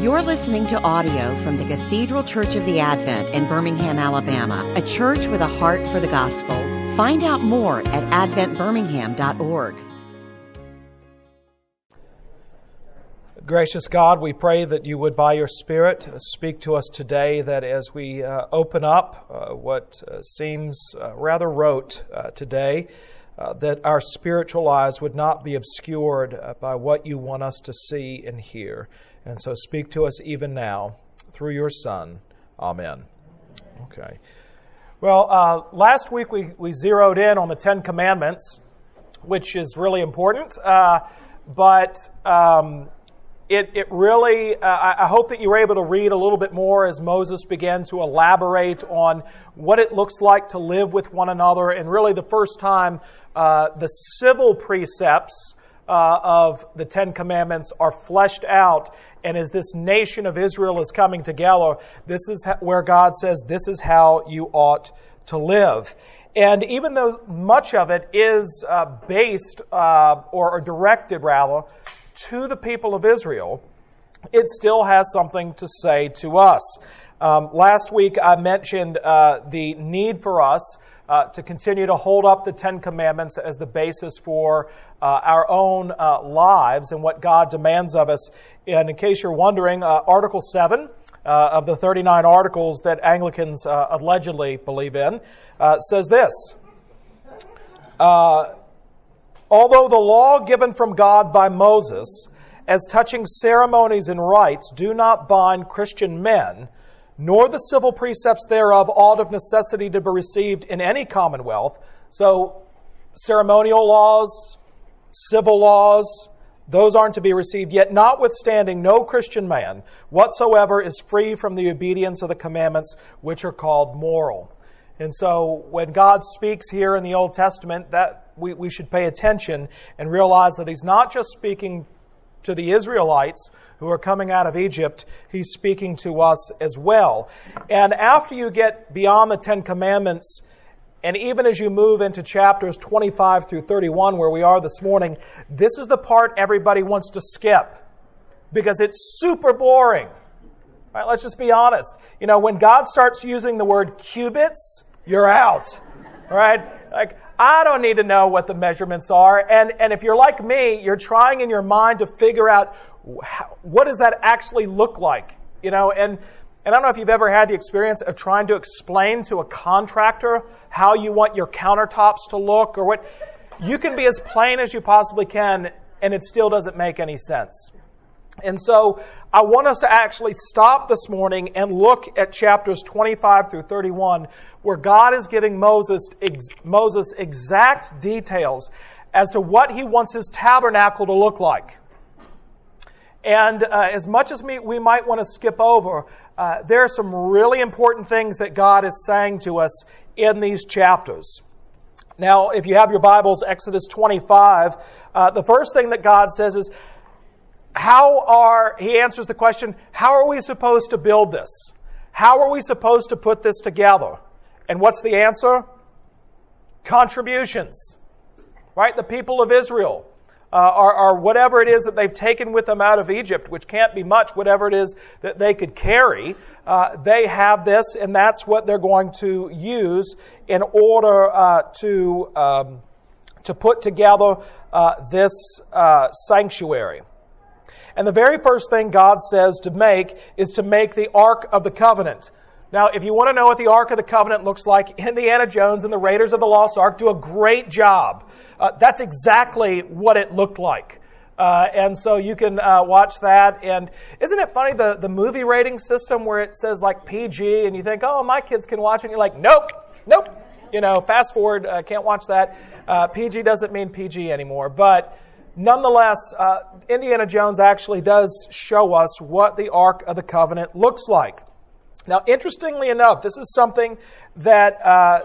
You're listening to audio from the Cathedral Church of the Advent in Birmingham, Alabama, a church with a heart for the gospel. Find out more at adventbirmingham.org. Gracious God, we pray that you would, by your Spirit, speak to us today, that as we uh, open up uh, what uh, seems uh, rather rote uh, today, uh, that our spiritual eyes would not be obscured by what you want us to see and hear. And so speak to us even now through your Son. Amen. Okay. Well, uh, last week we, we zeroed in on the Ten Commandments, which is really important. Uh, but um, it, it really, uh, I hope that you were able to read a little bit more as Moses began to elaborate on what it looks like to live with one another. And really, the first time uh, the civil precepts uh, of the Ten Commandments are fleshed out and as this nation of Israel is coming together, this is where God says, this is how you ought to live. And even though much of it is uh, based uh, or, or, directed, rather, to the people of Israel, it still has something to say to us. Um, last week I mentioned uh, the need for us uh, to continue to hold up the Ten Commandments as the basis for uh, our own uh, lives and what God demands of us. And in case you're wondering, uh, Article 7 uh, of the 39 articles that Anglicans uh, allegedly believe in says this. although the law given from God by Moses, as touching ceremonies and rites, do not bind Christian men, nor the civil precepts thereof ought of necessity to be received in any commonwealth. So, ceremonial laws, civil laws, those aren't to be received. Yet, notwithstanding, no Christian man whatsoever is free from the obedience of the commandments which are called moral. And so, when God speaks here in the Old Testament, that we, we should pay attention and realize that He's not just speaking to the Israelites who are coming out of Egypt, he's speaking to us as well. And after you get beyond the Ten Commandments, and even as you move into chapters 25 through 31, where we are this morning, this is the part everybody wants to skip because it's super boring. Right, let's just be honest. You know, when God starts using the word cubits, you're out. Right? Like, I don't need to know what the measurements are. And, and if you're like me, you're trying in your mind to figure out what does that actually look like? You know, and, and I don't know if you've ever had the experience of trying to explain to a contractor how you want your countertops to look or what. You can be as plain as you possibly can, and it still doesn't make any sense. And so I want us to actually stop this morning and look at chapters 25 through 31, where God is giving Moses, ex- Moses exact details as to what he wants his tabernacle to look like. And uh, as much as we, we might want to skip over, uh, there are some really important things that God is saying to us in these chapters. Now, if you have your Bibles, Exodus 25, uh, the first thing that God says is, how are, he answers the question, how are we supposed to build this? How are we supposed to put this together? And what's the answer? Contributions. Right? The people of Israel uh, whatever it is that they've taken with them out of Egypt, which can't be much, whatever it is that they could carry, uh, they have this, and that's what they're going to use in order uh, to, um, to put together uh, this uh, sanctuary. And the very first thing God says to make is to make the Ark of the Covenant. Now, if you want to know what the Ark of the Covenant looks like, Indiana Jones and the Raiders of the Lost Ark do a great job uh, that's exactly what it looked like. Uh, and so you can uh, watch that. And isn't it funny the, the movie rating system where it says like PG and you think, oh, my kids can watch it. And you're like, nope, nope. You know, fast forward, uh, can't watch that. Uh, PG doesn't mean PG anymore. But nonetheless, uh, Indiana Jones actually does show us what the Ark of the Covenant looks like. Now, interestingly enough, this is something that,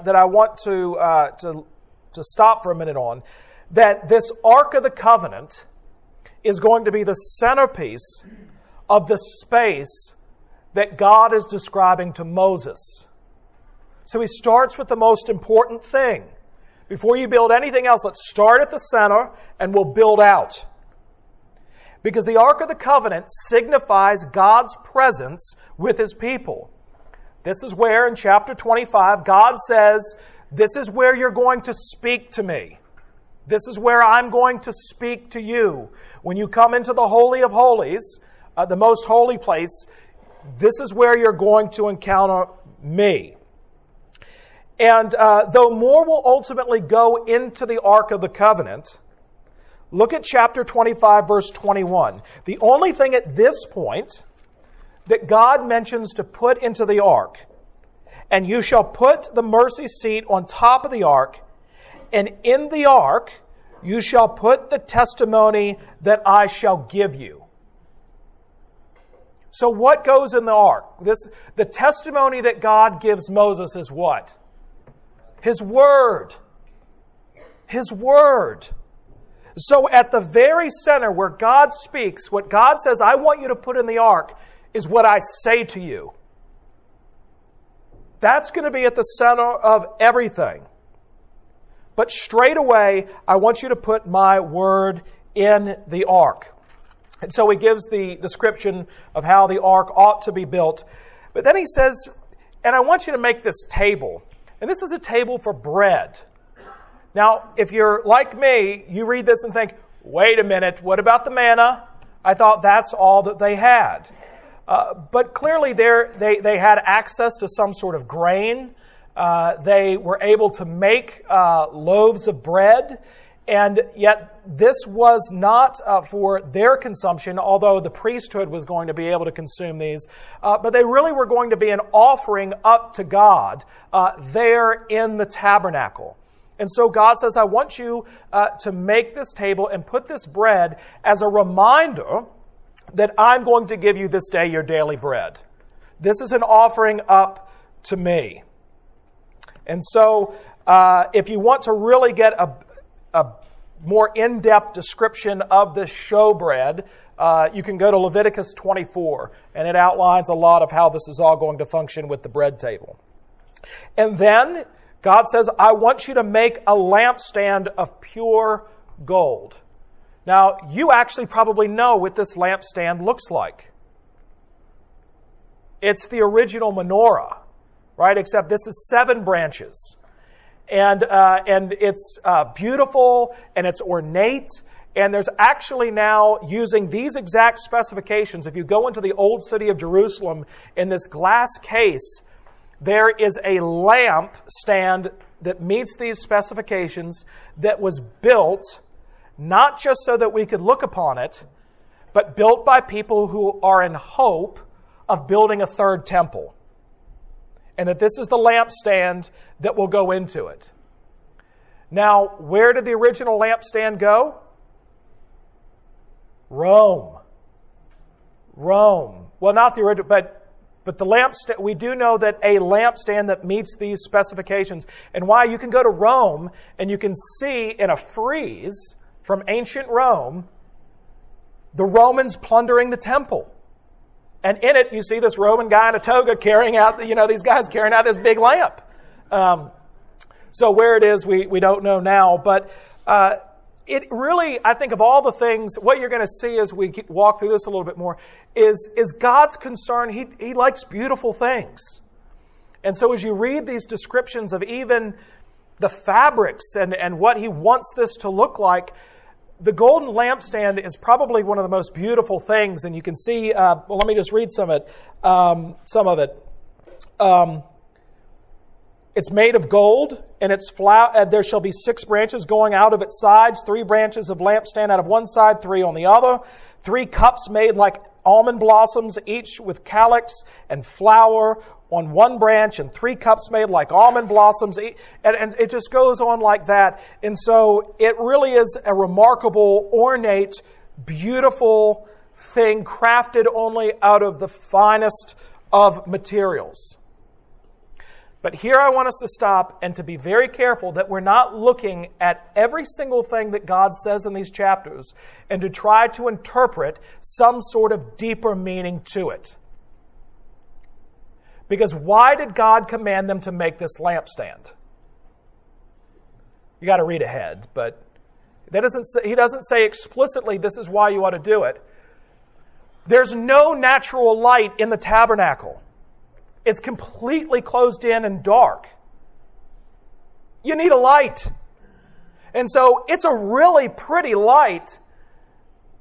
that I want to, to to stop for a minute on that this Ark of the Covenant is going to be the centerpiece of the space that God is describing to Moses. So he starts with the most important thing. Before you build anything else, let's start at the center and we'll build out. Because the Ark of the Covenant signifies God's presence with his people. This is where, in chapter 25, God says, This is where you're going to speak to me. This is where I'm going to speak to you. When you come into the Holy of Holies, uh, the most holy place, this is where you're going to encounter me. And uh, though more will ultimately go into the Ark of the Covenant, look at chapter 25, verse 21. The only thing at this point that God mentions to put into the ark, and you shall put the mercy seat on top of the ark, and in the ark you shall put the testimony that I shall give you. So, what goes in the ark? This, the testimony that God gives Moses is what? His word. His word. So, at the very center where God speaks, what God says, I want you to put in the ark, is what I say to you. That's going to be at the center of everything. But straight away, I want you to put my word in the ark. And so he gives the description of how the ark ought to be built. But then he says, and I want you to make this table. And this is a table for bread. Now, if you're like me, you read this and think, wait a minute, what about the manna? I thought that's all that they had. Uh, but clearly, they, they had access to some sort of grain. Uh, they were able to make uh, loaves of bread. And yet, this was not uh, for their consumption, although the priesthood was going to be able to consume these. Uh, but they really were going to be an offering up to God uh, there in the tabernacle. And so God says, I want you uh, to make this table and put this bread as a reminder that I'm going to give you this day your daily bread. This is an offering up to me. And so, uh, if you want to really get a, a more in depth description of this showbread, uh, you can go to Leviticus 24, and it outlines a lot of how this is all going to function with the bread table. And then God says, I want you to make a lampstand of pure gold. Now, you actually probably know what this lampstand looks like. It's the original menorah, right? Except this is seven branches and uh, and it's uh, beautiful and it's ornate. And there's actually now using these exact specifications. If you go into the old city of Jerusalem in this glass case, there is a lamp stand that meets these specifications that was built not just so that we could look upon it, but built by people who are in hope of building a third temple and that this is the lampstand that will go into it. Now, where did the original lampstand go? Rome. Rome. Well, not the original, but but the lampstand, we do know that a lampstand that meets these specifications, and why you can go to Rome and you can see in a frieze from ancient Rome the Romans plundering the temple. And in it, you see this Roman guy in a toga carrying out, you know, these guys carrying out this big lamp. Um, so where it is, we, we don't know now. But uh, it really, I think, of all the things, what you're going to see as we walk through this a little bit more is, is God's concern. He, he likes beautiful things. And so as you read these descriptions of even the fabrics and, and what He wants this to look like, the golden lampstand is probably one of the most beautiful things, and you can see. Uh, well, let me just read some of it. Um, some of it. Um, it's made of gold, and its. Uh, there shall be six branches going out of its sides, three branches of lampstand out of one side, three on the other. Three cups made like almond blossoms, each with calyx and flower on one branch and three cups made like almond blossoms. And, and it just goes on like that. And so it really is a remarkable, ornate, beautiful thing crafted only out of the finest of materials. But here I want us to stop and to be very careful that we're not looking at every single thing that God says in these chapters and to try to interpret some sort of deeper meaning to it. Because why did God command them to make this lampstand? You got to read ahead, but that doesn't say, he doesn't say explicitly this is why you ought to do it. There's no natural light in the tabernacle. It's completely closed in and dark. You need a light. And so it's a really pretty light,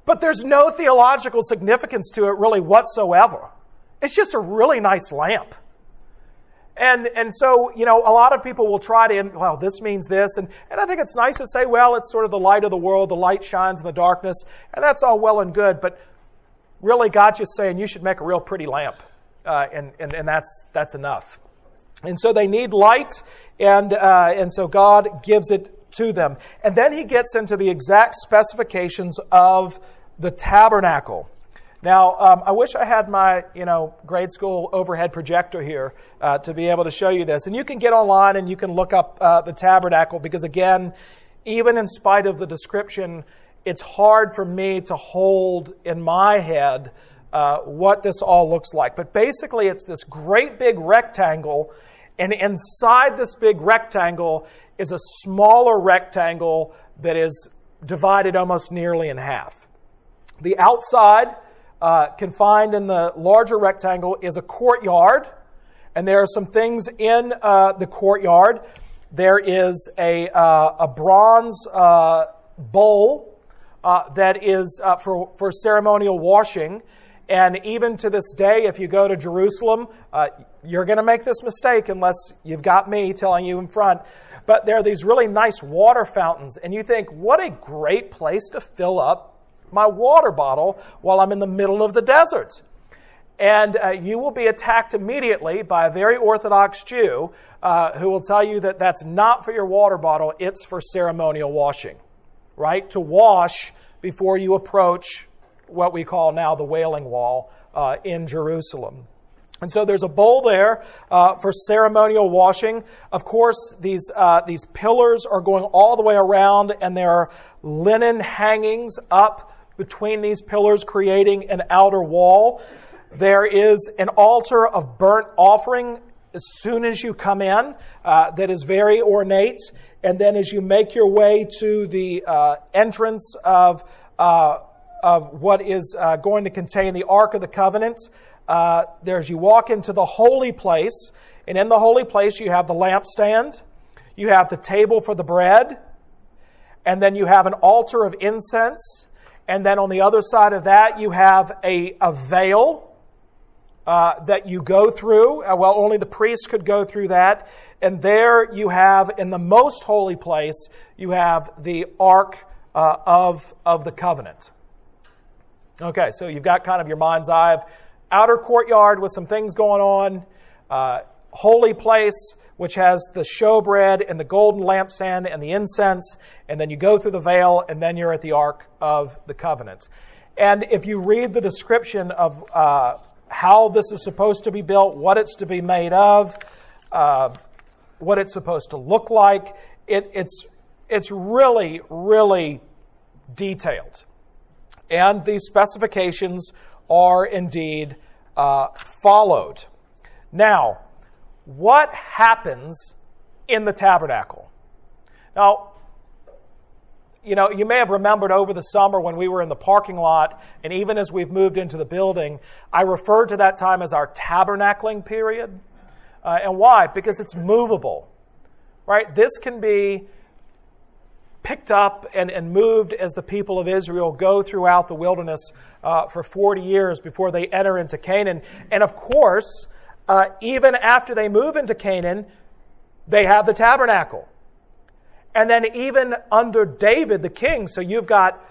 but there's no theological significance to it really whatsoever. It's just a really nice lamp. And, and so, you know, a lot of people will try to, well, this means this. And, and I think it's nice to say, well, it's sort of the light of the world. The light shines in the darkness. And that's all well and good. But really, God's just saying you should make a real pretty lamp. Uh, and, and, and that's, that's enough. And so they need light. And, uh, and so God gives it to them. And then he gets into the exact specifications of the tabernacle. Now, um, I wish I had my, you know, grade school overhead projector here uh, to be able to show you this. And you can get online and you can look up uh, the tabernacle because, again, even in spite of the description, it's hard for me to hold in my head uh, what this all looks like. But basically, it's this great big rectangle, and inside this big rectangle is a smaller rectangle that is divided almost nearly in half. The outside uh, confined in the larger rectangle is a courtyard, and there are some things in uh, the courtyard. There is a, uh, a bronze uh, bowl that is for, for ceremonial washing. And even to this day, if you go to Jerusalem, you're going to make this mistake unless you've got me telling you in front. But there are these really nice water fountains, and you think, what a great place to fill up my water bottle while I'm in the middle of the desert. And uh, you will be attacked immediately by a very Orthodox Jew uh, who will tell you that that's not for your water bottle, it's for ceremonial washing, right? To wash before you approach what we call now the Wailing Wall uh, in Jerusalem. And so there's a bowl there uh, for ceremonial washing. Of course, these, uh, these pillars are going all the way around, and there are linen hangings up between these pillars, creating an outer wall. There is an altar of burnt offering as soon as you come in uh, that is very ornate. And then as you make your way to the uh, entrance of, uh, of what is uh, going to contain the Ark of the Covenant, uh, there's you walk into the holy place. And in the holy place, you have the lampstand, you have the table for the bread, and then you have an altar of incense and then on the other side of that, you have a, a veil uh, that you go through. Uh, well, only the priest could go through that. And there you have, in the most holy place, you have the Ark uh, of, of the Covenant. Okay, so you've got kind of your mind's eye of outer courtyard with some things going on, uh, holy place, which has the showbread and the golden lampstand and the incense, and then you go through the veil, and then you're at the Ark of the Covenant. And if you read the description of uh, how this is supposed to be built, what it's to be made of, uh, what it's supposed to look like, it, it's, it's really, really detailed. And these specifications are indeed uh, followed. Now, what happens in the tabernacle. Now, you know, you may have remembered over the summer when we were in the parking lot, and even as we've moved into the building, I referred to that time as our tabernacling period. Uh, and why? Because it's movable, right? This can be picked up and, and moved as the people of Israel go throughout the wilderness uh, for 40 years before they enter into Canaan. And of course, uh, even after they move into Canaan, they have the tabernacle. And then, even under David, the king, so you've got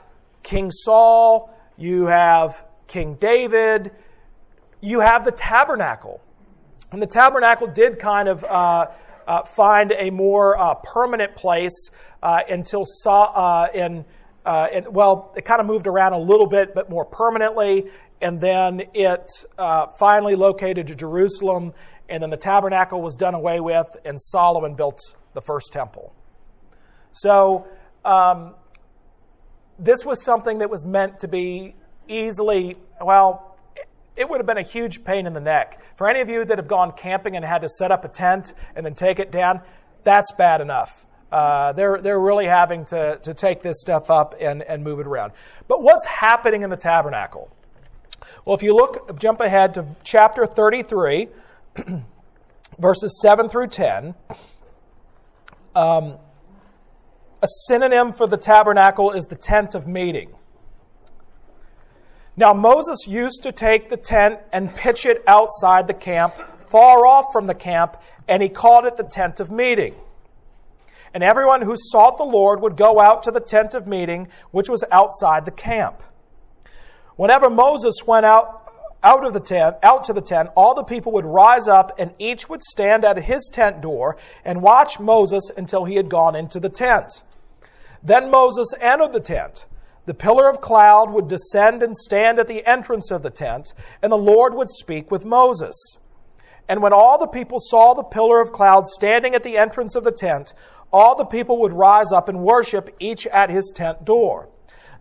King Saul, you have King David, you have the tabernacle. And the tabernacle did kind of uh, uh, find a more uh, permanent place uh, until saw uh, in, in, well, it kind of moved around a little bit, but more permanently and then it uh, finally located to Jerusalem, and then the tabernacle was done away with, and Solomon built the first temple. So, um, this was something that was meant to be easily, well, it would have been a huge pain in the neck. For any of you that have gone camping and had to set up a tent and then take it down, that's bad enough. Uh, they're, they're really having to, to take this stuff up and, and move it around. But what's happening in the tabernacle? Well, if you look, jump ahead to chapter 33, verses 7 through 10. Um, a synonym for the tabernacle is the tent of meeting. Now, Moses used to take the tent and pitch it outside the camp, far off from the camp, and he called it the tent of meeting. And everyone who sought the Lord would go out to the tent of meeting, which was outside the camp. Whenever Moses went out out of the tent, out to the tent, all the people would rise up and each would stand at his tent door and watch Moses until he had gone into the tent. Then Moses entered the tent. The pillar of cloud would descend and stand at the entrance of the tent, and the Lord would speak with Moses. And when all the people saw the pillar of cloud standing at the entrance of the tent, all the people would rise up and worship, each at his tent door.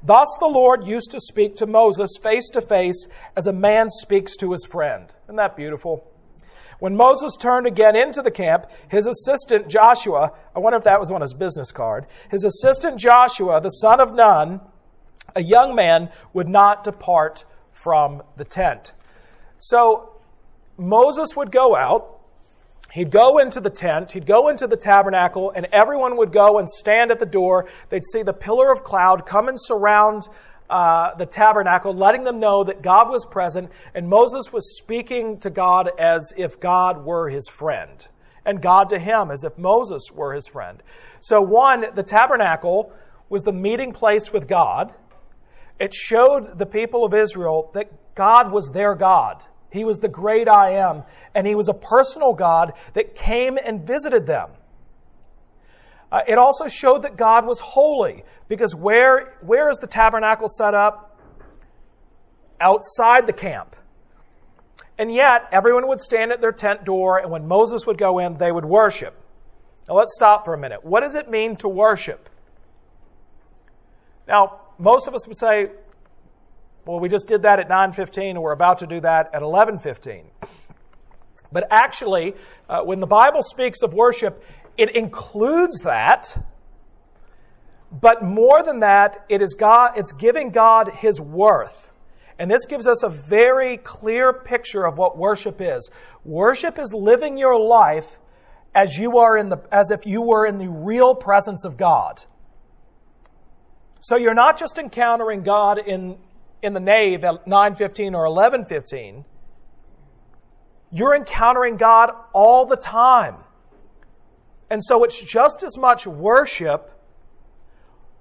Thus the Lord used to speak to Moses face to face as a man speaks to his friend. Isn't that beautiful? When Moses turned again into the camp, his assistant Joshua, I wonder if that was on his business card, his assistant Joshua, the son of Nun, a young man would not depart from the tent. So Moses would go out, he'd go into the tent, he'd go into the tabernacle, and everyone would go and stand at the door. They'd see the pillar of cloud come and surround uh, the tabernacle, letting them know that God was present, and Moses was speaking to God as if God were his friend, and God to him as if Moses were his friend. So, one, the tabernacle was the meeting place with God. It showed the people of Israel that God was their God. He was the great I am, and He was a personal God that came and visited them. Uh, it also showed that God was holy, because where, where is the tabernacle set up? Outside the camp. And yet, everyone would stand at their tent door, and when Moses would go in, they would worship. Now, let's stop for a minute. What does it mean to worship? Now, most of us would say, well, we just did that at 9:15 and we're about to do that at 11:15. But actually, uh, when the Bible speaks of worship, it includes that. But more than that, it is God, it's giving God his worth. And this gives us a very clear picture of what worship is. Worship is living your life as you are in the as if you were in the real presence of God. So you're not just encountering God in, in the nave at 9:15 or 11:15. You're encountering God all the time. And so it's just as much worship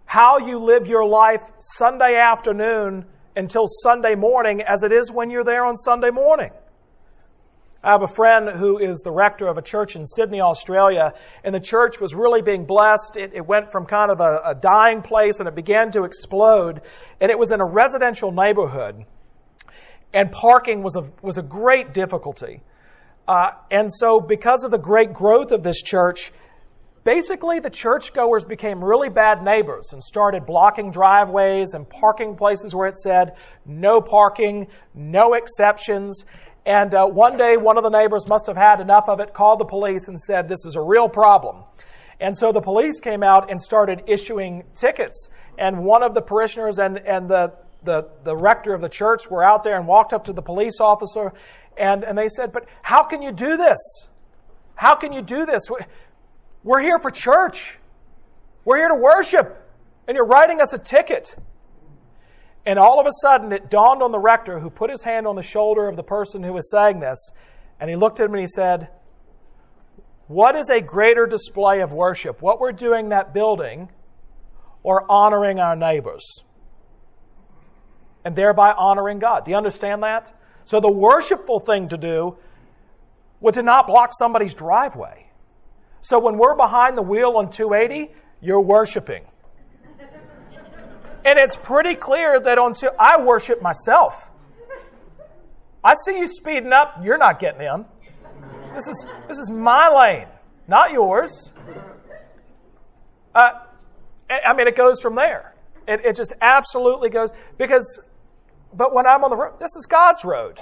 how you live your life Sunday afternoon until Sunday morning as it is when you're there on Sunday morning. I have a friend who is the rector of a church in Sydney, Australia, and the church was really being blessed. It, it went from kind of a, a, dying place and it began to explode. And it was in a residential neighborhood. And parking was a, was a great difficulty. Uh, and so, because of the great growth of this church, basically the churchgoers became really bad neighbors and started blocking driveways and parking places where it said no parking, no exceptions. And uh, one day, one of the neighbors must have had enough of it, called the police, and said, This is a real problem. And so the police came out and started issuing tickets. And one of the parishioners and, and the, the, the rector of the church were out there and walked up to the police officer. And, and they said, But how can you do this? How can you do this? We're here for church. We're here to worship. And you're writing us a ticket. And all of a sudden, it dawned on the rector, who put his hand on the shoulder of the person who was saying this, and he looked at him and he said, What is a greater display of worship? What we're doing that building or honoring our neighbors? And thereby honoring God. Do you understand that? So the worshipful thing to do would to not block somebody's driveway. So when we're behind the wheel on 280, you're worshiping. And it's pretty clear that until I worship myself. I see you speeding up, you're not getting in. This is, this is my lane, not yours. Uh, I mean, it goes from there. It, it just absolutely goes because, but when I'm on the road, this is God's road.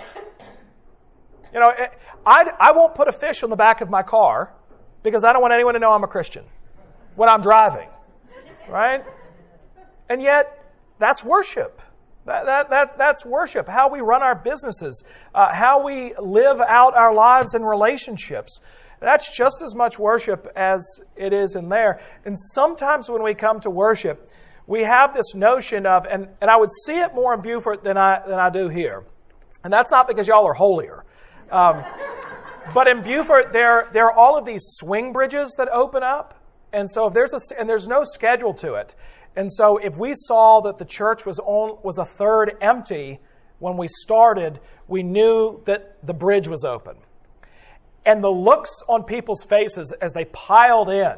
You know, I, I won't put a fish on the back of my car because I don't want anyone to know I'm a Christian when I'm driving, right? And yet, that's worship. That, that, that, that's worship, how we run our businesses, uh, how we live out our lives and relationships. That's just as much worship as it is in there. And sometimes when we come to worship, we have this notion of, and, and I would see it more in Beaufort than I, than I do here. And that's not because y'all are holier. Um, but in Beaufort, there, there are all of these swing bridges that open up. And so if there's a, and there's no schedule to it. And so if we saw that the church was, on, was a third empty when we started, we knew that the bridge was open. And the looks on people's faces as they piled in,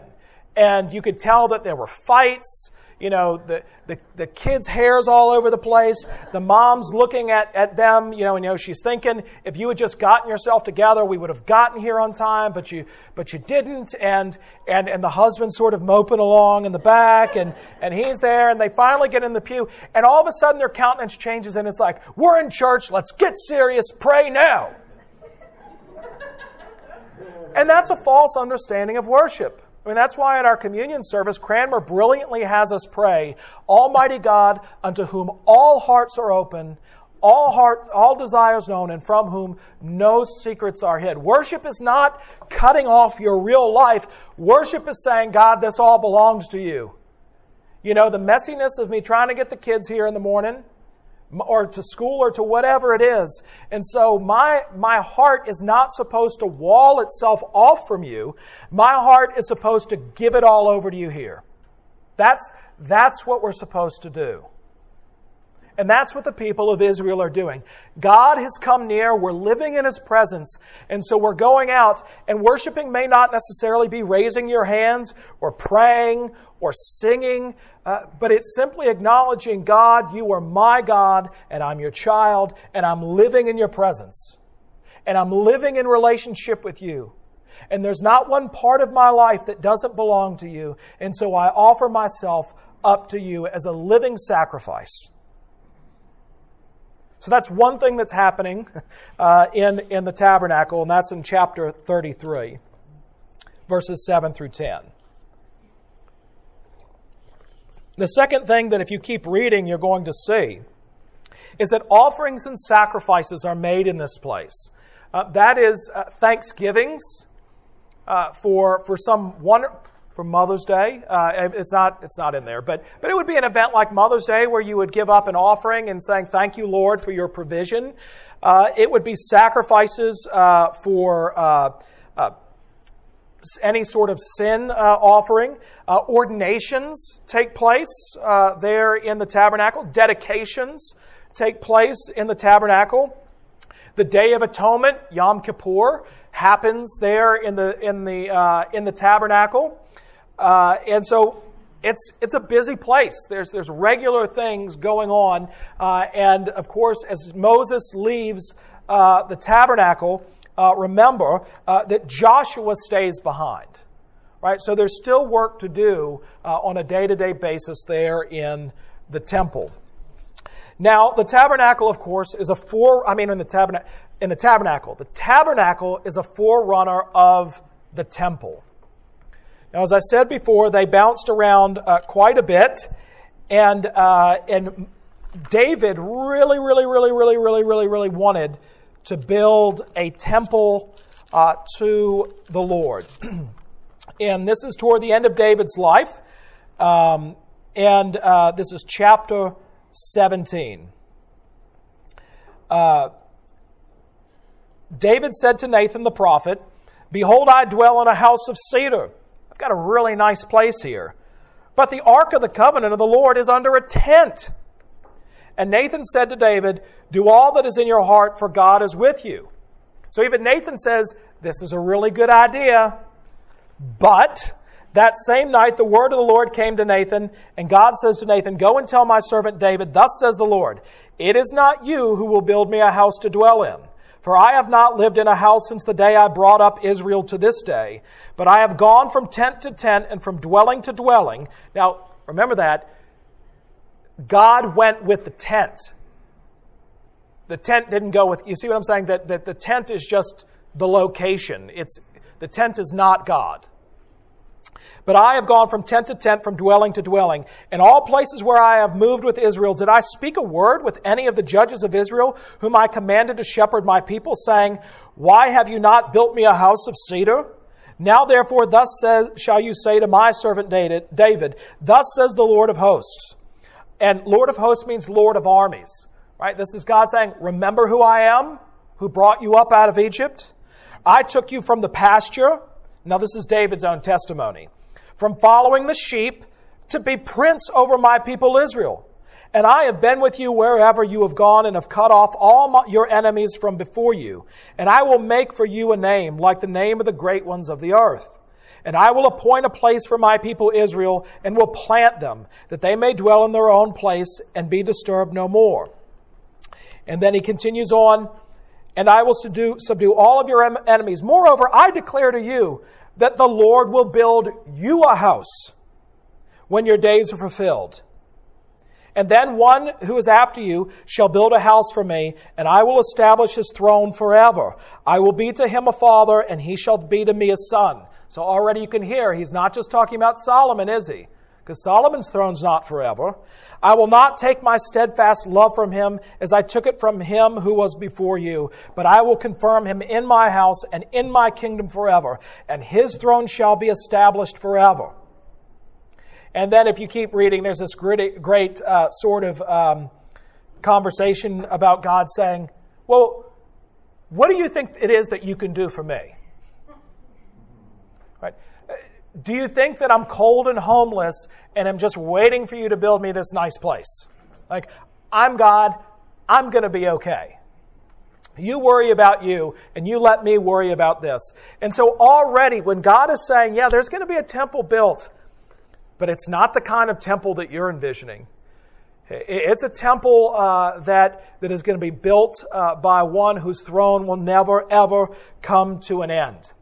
and you could tell that there were fights, you know, the, the, the kids' hair's all over the place. The mom's looking at, at them, you know, and you know, she's thinking, if you had just gotten yourself together, we would have gotten here on time, but you, but you didn't. And, and, and the husband's sort of moping along in the back, and, and he's there, and they finally get in the pew, and all of a sudden their countenance changes, and it's like, we're in church, let's get serious, pray now. And that's a false understanding of worship. I mean, that's why in our communion service, Cranmer brilliantly has us pray, Almighty God, unto whom all hearts are open, all heart, all desires known, and from whom no secrets are hid. Worship is not cutting off your real life. Worship is saying, God, this all belongs to you. You know, the messiness of me trying to get the kids here in the morning, or to school or to whatever it is. And so my, my heart is not supposed to wall itself off from you. My heart is supposed to give it all over to you here. That's, that's what we're supposed to do. And that's what the people of Israel are doing. God has come near. We're living in His presence. And so we're going out, and worshiping may not necessarily be raising your hands or praying or singing, uh, but it's simply acknowledging God, you are my God, and I'm your child, and I'm living in your presence. And I'm living in relationship with you. And there's not one part of my life that doesn't belong to you. And so I offer myself up to you as a living sacrifice. So that's one thing that's happening uh, in, in the tabernacle, and that's in chapter 33, verses 7 through 10. The second thing that if you keep reading, you're going to see is that offerings and sacrifices are made in this place. Uh, that is uh, thanksgivings uh, for, for some one for Mother's Day. Uh, it's not it's not in there, but but it would be an event like Mother's Day where you would give up an offering and saying thank you, Lord, for your provision. Uh, it would be sacrifices uh, for any sort of sin uh, offering. Uh, ordinations take place uh, there in the tabernacle. Dedications take place in the tabernacle. The Day of Atonement, Yom Kippur, happens there in the in the uh, in the tabernacle, uh, and so it's it's a busy place. There's there's regular things going on, uh, and of course, as Moses leaves the tabernacle uh, remember uh, that Joshua stays behind. Right? So there's still work to do uh, on a day to day basis there in the temple. Now, the tabernacle, of course, is a fore, I mean, in the, tabernacle, in the tabernacle, the tabernacle is a forerunner of the temple. Now, as I said before, they bounced around uh, quite a bit, and, uh, and David really, really, really, really, really, really, really wanted to build a temple uh, to the Lord. and this is toward the end of David's life. Um, and uh, this is chapter 17. Uh, David said to Nathan the prophet, Behold, I dwell in a house of cedar. I've got a really nice place here. But the ark of the covenant of the Lord is under a tent and Nathan said to David, Do all that is in your heart, for God is with you. So even Nathan says, This is a really good idea. But that same night, the word of the Lord came to Nathan, and God says to Nathan, Go and tell my servant David, Thus says the Lord, It is not you who will build me a house to dwell in. For I have not lived in a house since the day I brought up Israel to this day, but I have gone from tent to tent and from dwelling to dwelling. Now, remember that God went with the tent. The tent didn't go with, you see what I'm saying? That, that the tent is just the location. It's, the tent is not God. But I have gone from tent to tent, from dwelling to dwelling. In all places where I have moved with Israel, did I speak a word with any of the judges of Israel, whom I commanded to shepherd my people, saying, Why have you not built me a house of cedar? Now therefore, thus says, shall you say to my servant David, Thus says the Lord of hosts. And Lord of hosts means Lord of armies. Right? This is God saying, Remember who I am, who brought you up out of Egypt? I took you from the pasture. Now, this is David's own testimony from following the sheep to be prince over my people Israel. And I have been with you wherever you have gone and have cut off all my, your enemies from before you. And I will make for you a name like the name of the great ones of the earth. And I will appoint a place for my people Israel and will plant them that they may dwell in their own place and be disturbed no more. And then he continues on, and I will subdue, subdue all of your enemies. Moreover, I declare to you that the Lord will build you a house when your days are fulfilled. And then one who is after you shall build a house for me, and I will establish his throne forever. I will be to him a father, and he shall be to me a son. So already you can hear he's not just talking about Solomon, is he? Because Solomon's throne's not forever. I will not take my steadfast love from him as I took it from him who was before you, but I will confirm him in my house and in my kingdom forever, and his throne shall be established forever. And then, if you keep reading, there's this great, great uh, sort of um, conversation about God saying, Well, what do you think it is that you can do for me? Right? Do you think that I'm cold and homeless and I'm just waiting for you to build me this nice place? Like, I'm God, I'm going to be okay. You worry about you, and you let me worry about this. And so, already, when God is saying, Yeah, there's going to be a temple built, but it's not the kind of temple that you're envisioning. It's a temple uh, that, that is going to be built uh, by one whose throne will never, ever come to an end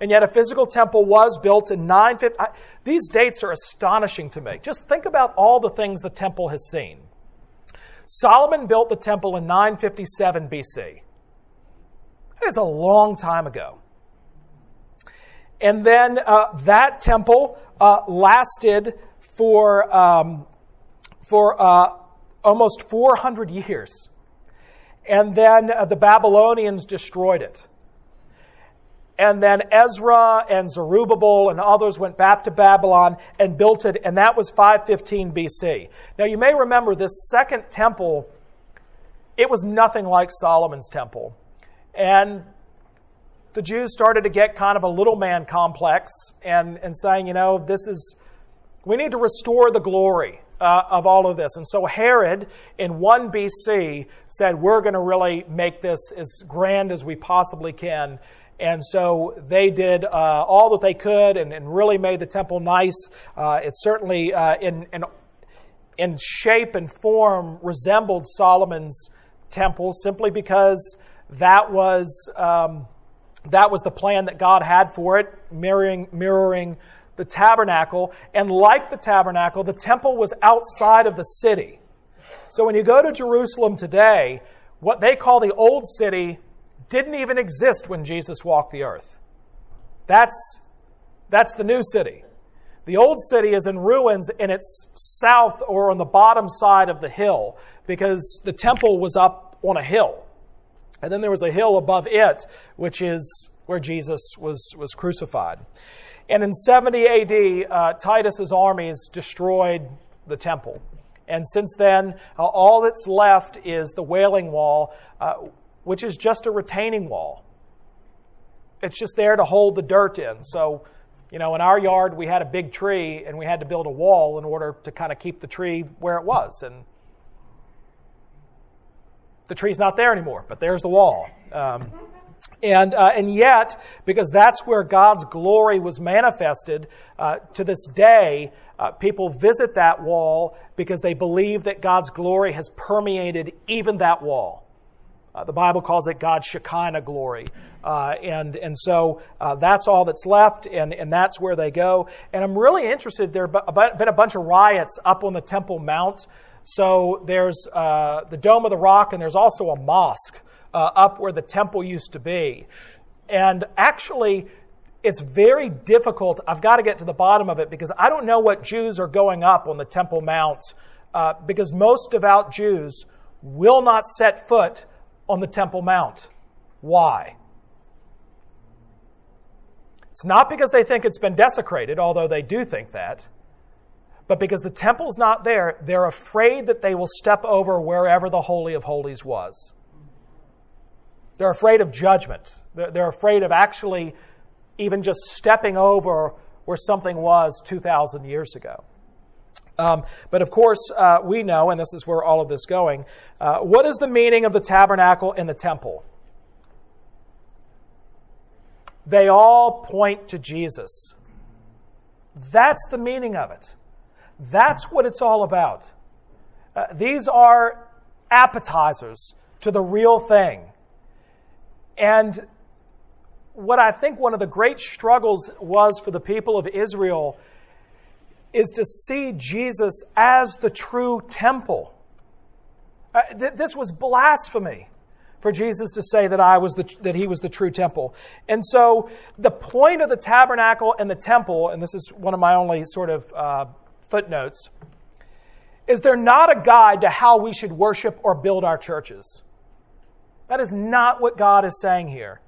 and yet a physical temple was built in 950. These dates are astonishing to me. Just think about all the things the temple has seen. Solomon built the temple in 957 BC. That is a long time ago. And then uh, that temple uh, lasted for, um, for uh, almost 400 years. And then uh, the Babylonians destroyed it. And then Ezra and Zerubbabel and others went back to Babylon and built it, and that was 515 BC. Now, you may remember this second temple, it was nothing like Solomon's temple. And the Jews started to get kind of a little man complex and, and saying, you know, this is, we need to restore the glory uh, of all of this. And so Herod in 1 BC said, we're going to really make this as grand as we possibly can. And so they did uh, all that they could and, and, really made the temple nice. Uh, it certainly, uh, in, in, in, shape and form, resembled Solomon's temple simply because that was, um, that was the plan that God had for it, mirroring, mirroring the tabernacle. And like the tabernacle, the temple was outside of the city. So when you go to Jerusalem today, what they call the Old City didn't even exist when Jesus walked the earth. That's, that's the new city. The old city is in ruins and it's south or on the bottom side of the hill because the temple was up on a hill. And then there was a hill above it, which is where Jesus was, was crucified. And in 70 AD, uh, Titus's armies destroyed the temple. And since then, uh, all that's left is the Wailing Wall, uh, which is just a retaining wall. It's just there to hold the dirt in. So, you know, in our yard, we had a big tree and we had to build a wall in order to kind of keep the tree where it was. And the tree's not there anymore, but there's the wall. Um, and, uh, and yet, because that's where God's glory was manifested, uh, to this day, uh, people visit that wall because they believe that God's glory has permeated even that wall. Uh, the Bible calls it God's Shekinah glory. Uh, and, and so uh, that's all that's left, and, and that's where they go. And I'm really interested. There have been a bunch of riots up on the Temple Mount. So there's uh, the Dome of the Rock, and there's also a mosque uh, up where the temple used to be. And actually, it's very difficult. I've got to get to the bottom of it because I don't know what Jews are going up on the Temple Mount uh, because most devout Jews will not set foot on the Temple Mount. Why? It's not because they think it's been desecrated, although they do think that, but because the temple's not there, they're afraid that they will step over wherever the Holy of Holies was. They're afraid of judgment. They're afraid of actually even just stepping over where something was 2,000 years ago. Um, but of course, uh, we know, and this is where all of this going, uh, what is the meaning of the tabernacle and the temple? They all point to Jesus. That's the meaning of it. That's what it's all about. Uh, these are appetizers to the real thing. And what I think one of the great struggles was for the people of Israel is to see Jesus as the true temple. Uh, th- this was blasphemy for Jesus to say that I was the, that he was the true temple. And so the point of the tabernacle and the temple, and this is one of my only sort of uh, footnotes, is they're not a guide to how we should worship or build our churches. That is not what God is saying here.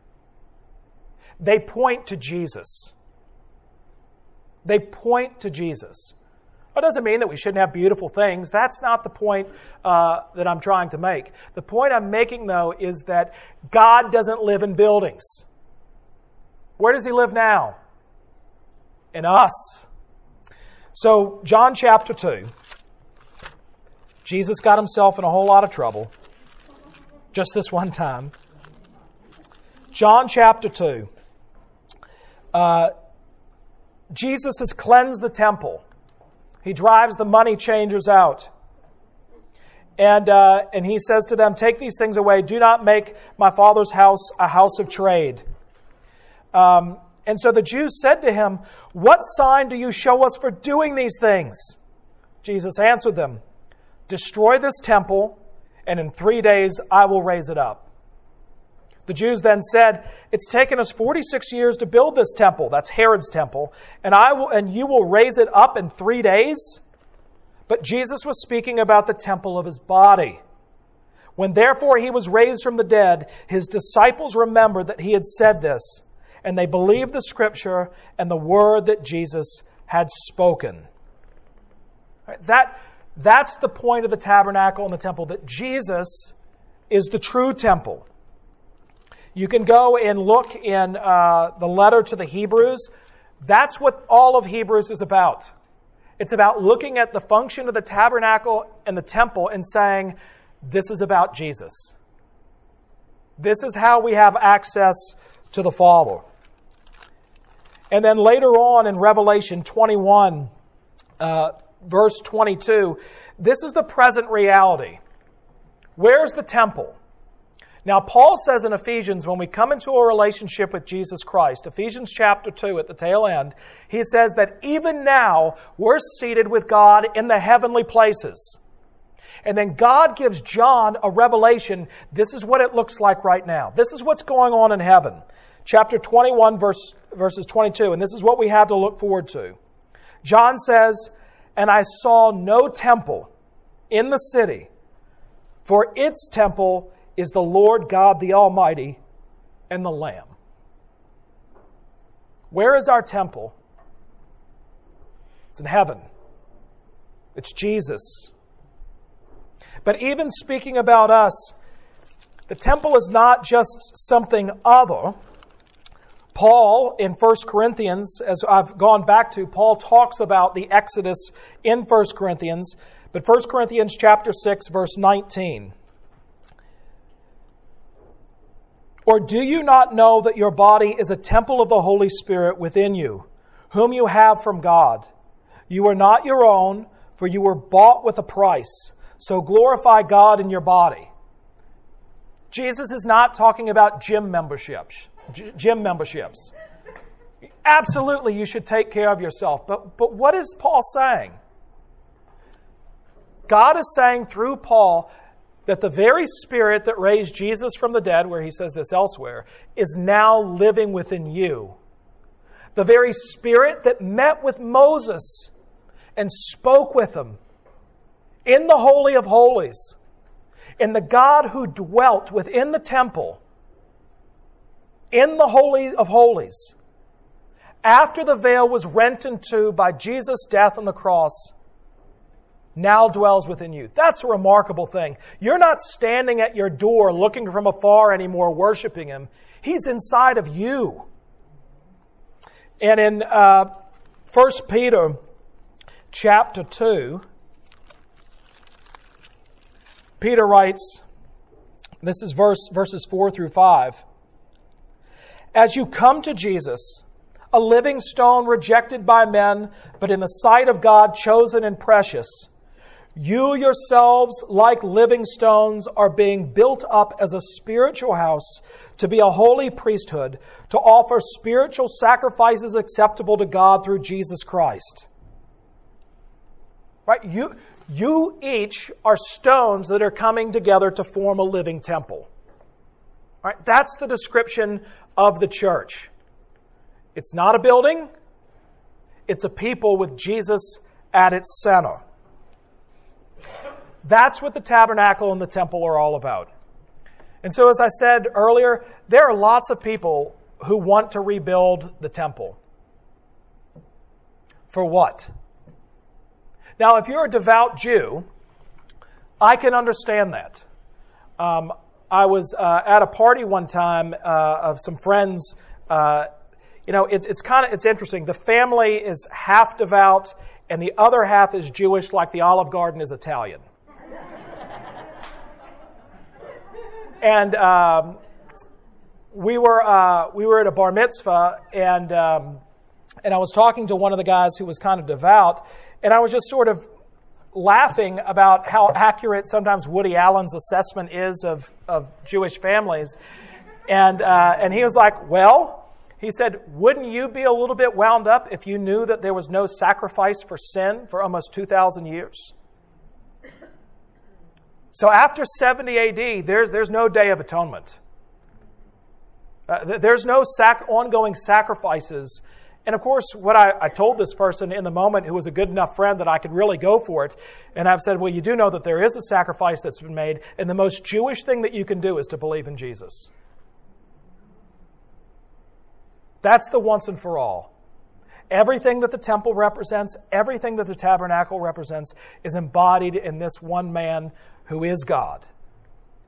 They point to Jesus. They point to Jesus. That doesn't mean that we shouldn't have beautiful things. That's not the point uh, that I'm trying to make. The point I'm making, though, is that God doesn't live in buildings. Where does He live now? In us. So, John chapter 2, Jesus got himself in a whole lot of trouble just this one time. John chapter 2. Uh, Jesus has cleansed the temple. He drives the money changers out. And, uh, and he says to them, Take these things away. Do not make my father's house a house of trade. Um, and so the Jews said to him, What sign do you show us for doing these things? Jesus answered them, Destroy this temple, and in three days I will raise it up. The Jews then said, It's taken us 46 years to build this temple. That's Herod's temple. And, I will, and you will raise it up in three days? But Jesus was speaking about the temple of his body. When therefore he was raised from the dead, his disciples remembered that he had said this, and they believed the scripture and the word that Jesus had spoken. That, that's the point of the tabernacle and the temple, that Jesus is the true temple. You can go and look in uh, the letter to the Hebrews. That's what all of Hebrews is about. It's about looking at the function of the tabernacle and the temple and saying, this is about Jesus. This is how we have access to the Father. And then later on in Revelation 21, uh, verse 22, this is the present reality. Where's the temple? Now, Paul says in Ephesians, when we come into a relationship with Jesus Christ, Ephesians chapter 2 at the tail end, he says that even now we're seated with God in the heavenly places. And then God gives John a revelation. This is what it looks like right now. This is what's going on in heaven. Chapter 21, verse, verses 22. And this is what we have to look forward to. John says, And I saw no temple in the city, for its temple is the Lord God the Almighty and the Lamb. Where is our temple? It's in heaven. It's Jesus. But even speaking about us, the temple is not just something other. Paul in 1 Corinthians, as I've gone back to, Paul talks about the Exodus in 1 Corinthians, but 1 Corinthians chapter 6 verse 19. Or do you not know that your body is a temple of the Holy Spirit within you, whom you have from God? You are not your own, for you were bought with a price. So glorify God in your body. Jesus is not talking about gym memberships. gym memberships. Absolutely, you should take care of yourself. But, but what is Paul saying? God is saying through Paul that the very Spirit that raised Jesus from the dead, where he says this elsewhere, is now living within you. the very Spirit that met with Moses and spoke with him in the Holy of Holies, in the God who dwelt within the temple in the Holy of Holies, after the veil was rent in two by Jesus' death on the cross, now dwells within you. That's a remarkable thing. You're not standing at your door looking from afar anymore, worshiping Him. He's inside of you. And in uh, 1 Peter chapter 2, Peter writes, this is verse, verses 4 through 5. As you come to Jesus, a living stone rejected by men, but in the sight of God chosen and precious, you yourselves, like living stones, are being built up as a spiritual house to be a holy priesthood, to offer spiritual sacrifices acceptable to God through Jesus Christ. Right? You, you each are stones that are coming together to form a living temple. Right? That's the description of the church. It's not a building, it's a people with Jesus at its center. That's what the tabernacle and the temple are all about. And so, as I said earlier, there are lots of people who want to rebuild the temple. For what? Now, if you're a devout Jew, I can understand that. Um, I was uh, at a party one time uh, of some friends. Uh, you know, it's, it's kind of it's interesting. The family is half devout, and the other half is Jewish, like the Olive Garden is Italian. And um, we were uh, we were at a bar mitzvah, and um, and I was talking to one of the guys who was kind of devout, and I was just sort of laughing about how accurate sometimes Woody Allen's assessment is of, of Jewish families. And, uh, and he was like, Well, he said, Wouldn't you be a little bit wound up if you knew that there was no sacrifice for sin for almost 2,000 years? So after 70 AD, there's, there's no Day of Atonement. Uh, there's no sac- ongoing sacrifices and of course, what I, I, told this person in the moment who was a good enough friend that I could really go for it, and I've said, Well, you do know that there is a sacrifice that's been made, and the most Jewish thing that you can do is to believe in Jesus. That's the once and for all. Everything that the temple represents, everything that the tabernacle represents, is embodied in this one man who is God,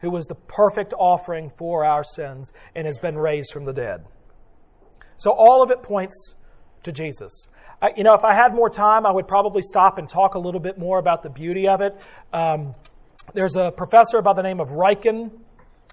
who was the perfect offering for our sins and has been raised from the dead. So all of it points to Jesus. I, you know, if I had more time, I would probably stop and talk a little bit more about the beauty of it. Um, there's a professor by the name of Ryken.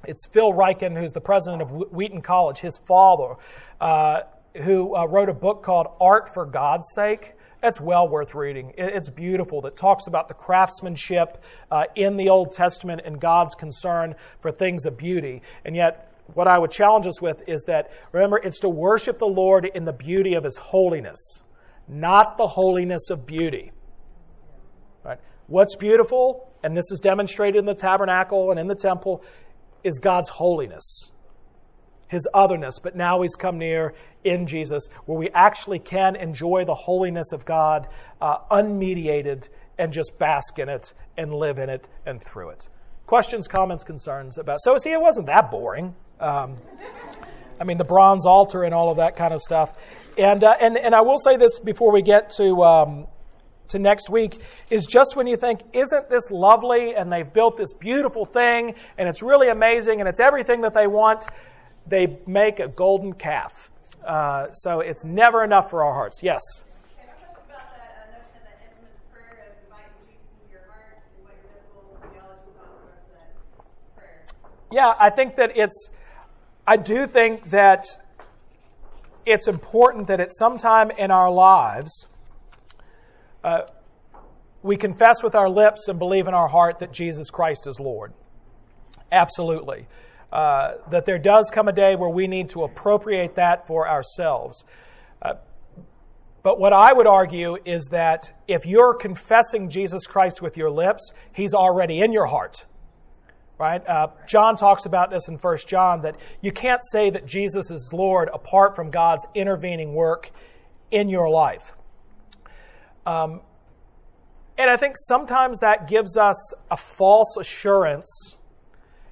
It's Phil Ryken, who's the president of Wheaton College, his father, uh, who uh, wrote a book called Art for God's Sake. It's well worth reading. It's beautiful. That talks about the craftsmanship uh, in the Old Testament and God's concern for things of beauty. And yet, what I would challenge us with is that, remember, it's to worship the Lord in the beauty of His holiness, not the holiness of beauty. Right? What's beautiful, and this is demonstrated in the tabernacle and in the temple, is God's holiness, His otherness. But now He's come near in Jesus, where we actually can enjoy the holiness of God uh, unmediated and just bask in it and live in it and through it. Questions, comments, concerns about. So, see, it wasn't that boring. Um, I mean, the bronze altar and all of that kind of stuff. And, uh, and, and I will say this before we get to, um, to next week is just when you think, isn't this lovely? And they've built this beautiful thing and it's really amazing and it's everything that they want, they make a golden calf. Uh, so it's never enough for our hearts. Yes? Yeah, I think that it's I do think that it's important that at some time in our lives, uh, we confess with our lips and believe in our heart that Jesus Christ is Lord. Absolutely. Uh, that there does come a day where we need to appropriate that for ourselves. Uh, but what I would argue is that if you're confessing Jesus Christ with your lips, He's already in your heart. right? Uh, John talks about this in 1 John that you can't say that Jesus is Lord apart from God's intervening work in your life. Um, and I think sometimes that gives us a false assurance.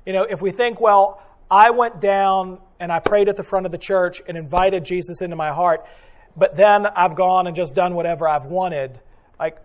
You know, if we think, well, I went down and I prayed at the front of the church and invited Jesus into my heart, but then I've gone and just done whatever I've wanted. Like,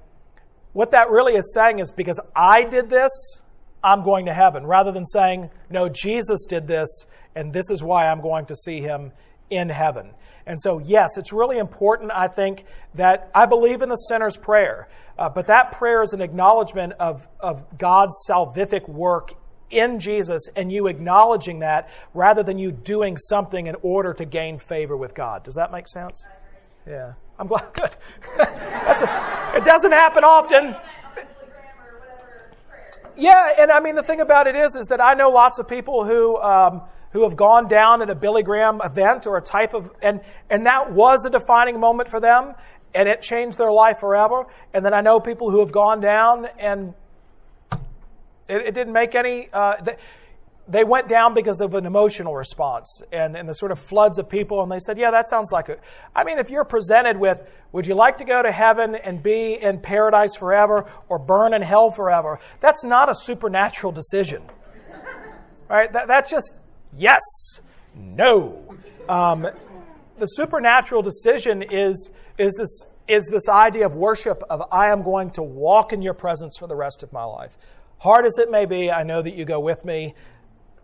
what that really is saying is because I did this, I'm going to heaven, rather than saying, no, Jesus did this, and this is why I'm going to see him in heaven. And so, yes, it's really important, I think, that I believe in the sinner's prayer, uh, but that prayer is an acknowledgement of, of God's salvific work in Jesus and you acknowledging that rather than you doing something in order to gain favor with God. Does that make sense? Yeah. I'm glad. Good. That's a, it doesn't happen often. Yeah, and I mean the thing about it is, is that I know lots of people who um, who have gone down at a Billy Graham event or a type of, and and that was a defining moment for them, and it changed their life forever. And then I know people who have gone down and it, it didn't make any. Uh, they, they went down because of an emotional response and, and the sort of floods of people, and they said, Yeah, that sounds like it. I mean, if you're presented with, Would you like to go to heaven and be in paradise forever or burn in hell forever? That's not a supernatural decision. right? That, that's just yes, no. Um, the supernatural decision is, is, this, is this idea of worship of I am going to walk in your presence for the rest of my life. Hard as it may be, I know that you go with me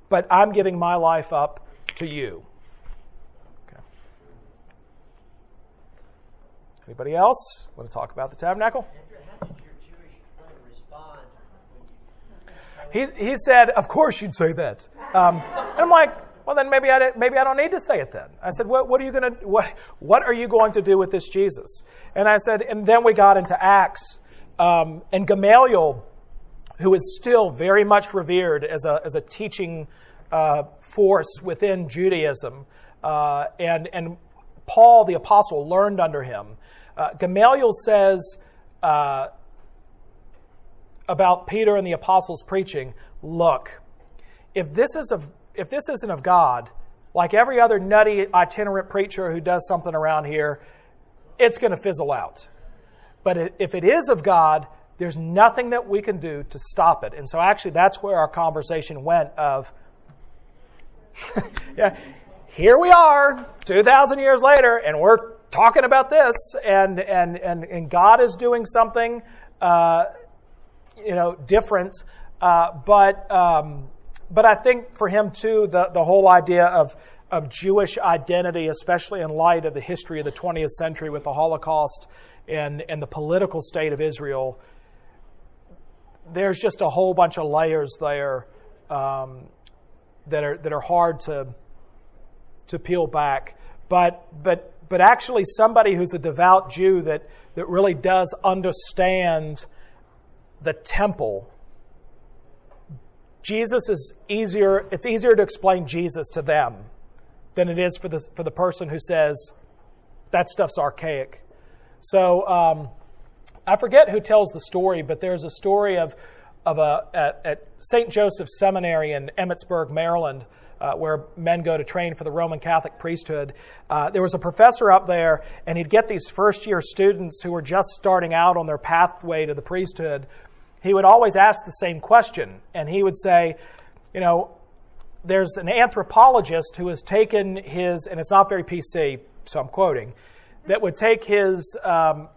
but I'm giving my life up to you. Okay. Anybody else want to talk about the tabernacle? He, he said, Of course you'd say that. Um, and I'm like, well, then maybe I, maybe I don't need to say it then. I said, what, what are you going to, what, what are you going to do with this Jesus? And I said, and then we got into Acts. Um, and Gamaliel who is still very much revered as a, as a teaching uh, force within Judaism. Uh, and, and Paul the apostle learned under him. Uh, Gamaliel says uh, about Peter and the apostles preaching look, if this, is of, if this isn't of God, like every other nutty itinerant preacher who does something around here, it's going to fizzle out. But if it is of God, there's nothing that we can do to stop it. And so, actually, that's where our conversation went of, yeah, here we are, 2,000 years later, and we're talking about this, and, and, and, and God is doing something, uh, you know, different. Uh, but, um, but I think for him, too, the, the whole idea of, of Jewish identity, especially in light of the history of the 20th century with the Holocaust and, and the political state of Israel, there's just a whole bunch of layers there um, that are that are hard to to peel back. But but but actually, somebody who's a devout Jew that that really does understand the temple. Jesus is easier. It's easier to explain Jesus to them than it is for the for the person who says that stuff's archaic. So. Um, I forget who tells the story, but there's a story of, of a, at, at St. Joseph Seminary in Emmitsburg, Maryland, uh, where men go to train for the Roman Catholic priesthood. Uh, there was a professor up there, and he'd get these first year students who were just starting out on their pathway to the priesthood. He would always ask the same question, and he would say, You know, there's an anthropologist who has taken his, and it's not very PC, so I'm quoting, that would take his um,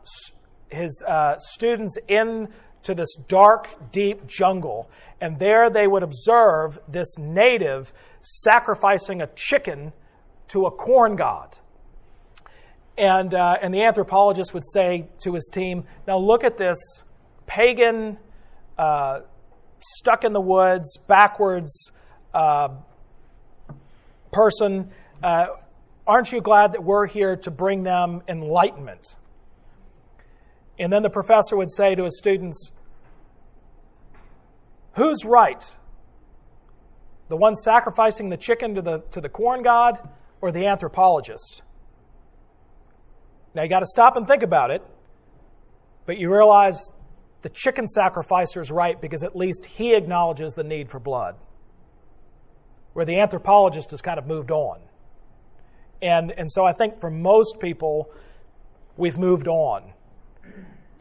his uh, students into this dark, deep jungle, and there they would observe this native sacrificing a chicken to a corn god. And, uh, and the anthropologist would say to his team, Now look at this pagan, uh, stuck in the woods, backwards uh, person. Uh, aren't you glad that we're here to bring them enlightenment? And then the professor would say to his students, Who's right? The one sacrificing the chicken to the, to the corn god or the anthropologist? Now you got to stop and think about it, but you realize the chicken sacrificer is right because at least he acknowledges the need for blood. where the anthropologist has kind of moved on. And, and so I think for most people, we've moved on.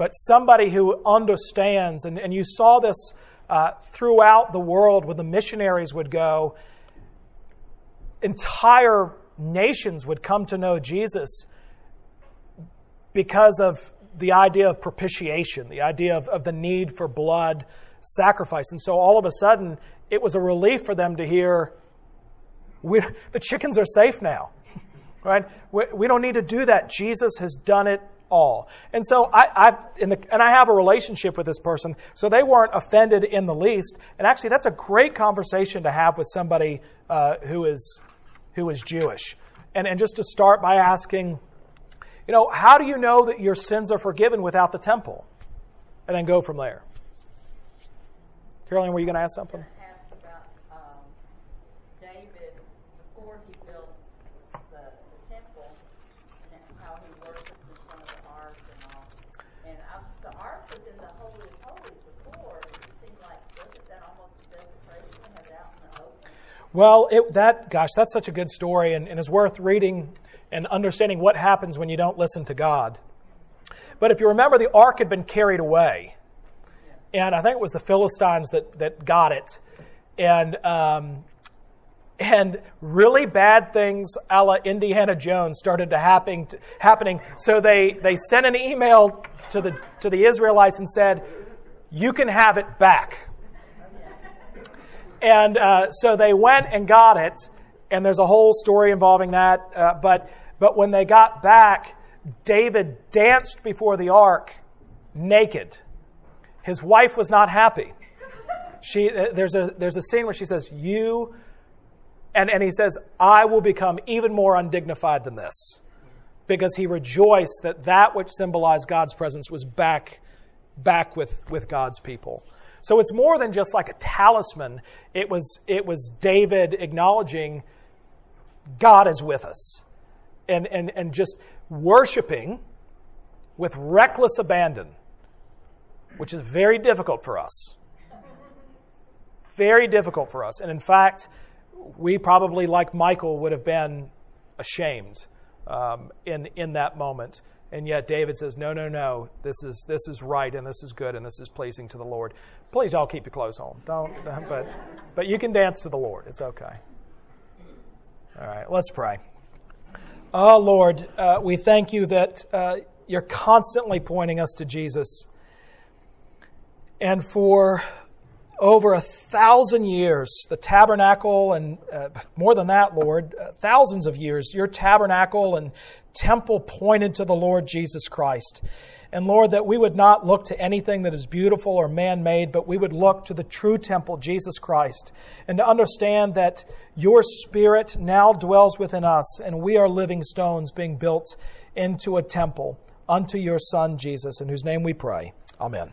But somebody who understands, and, and you saw this uh, throughout the world when the missionaries would go, entire nations would come to know Jesus because of the idea of propitiation, the idea of, of the need for blood sacrifice. And so all of a sudden, it was a relief for them to hear the chickens are safe now, right? We, we, don't need to do that. Jesus has done it all. And so I, have the, and I have a relationship with this person, so they weren't offended in the least. And actually, that's a great conversation to have with somebody uh, who is who is Jewish. And and just to start by asking, you know, how do you know that your sins are forgiven without the temple? And then go from there. Carolyn, were you going to ask something? Well, it, that, gosh, that's such a good story and, and is worth reading and understanding what happens when you don't listen to God. But if you remember, the ark had been carried away. And I think it was the Philistines that, that got it. And, um, and really bad things a la Indiana Jones started to happen, happening. So they, they sent an email to the, to the Israelites and said, You can have it back. And uh, so they went and got it, and there's a whole story involving that. Uh, but, but when they got back, David danced before the ark naked. His wife was not happy. She, uh, there's, a, there's a scene where she says, You, and, and he says, I will become even more undignified than this. Because he rejoiced that that which symbolized God's presence was back, back with, with God's people. So it's more than just like a talisman. It was, it was David acknowledging God is with us and, and, and just worshiping with reckless abandon, which is very difficult for us. Very difficult for us. And in fact, we probably, like Michal, would have been ashamed um, in, in that moment. And yet David says, No, no, no, this is, this is right and this is good and this is pleasing to the Lord. Please all keep your clothes on. Don't, but, but you can dance to the Lord. It's okay. All right, let's pray. Oh, Lord, uh, we thank you that uh, you're constantly pointing us to Jesus. And for over a thousand years, the tabernacle, and uh, more than that, Lord, uh, thousands of years, your tabernacle and temple pointed to the Lord Jesus Christ. And Lord, that we would not look to anything that is beautiful or man made, but we would look to the true temple, Jesus Christ, and to understand that your Spirit now dwells within us, and we are living stones being built into a temple unto your Son, Jesus, in whose name we pray. Amen.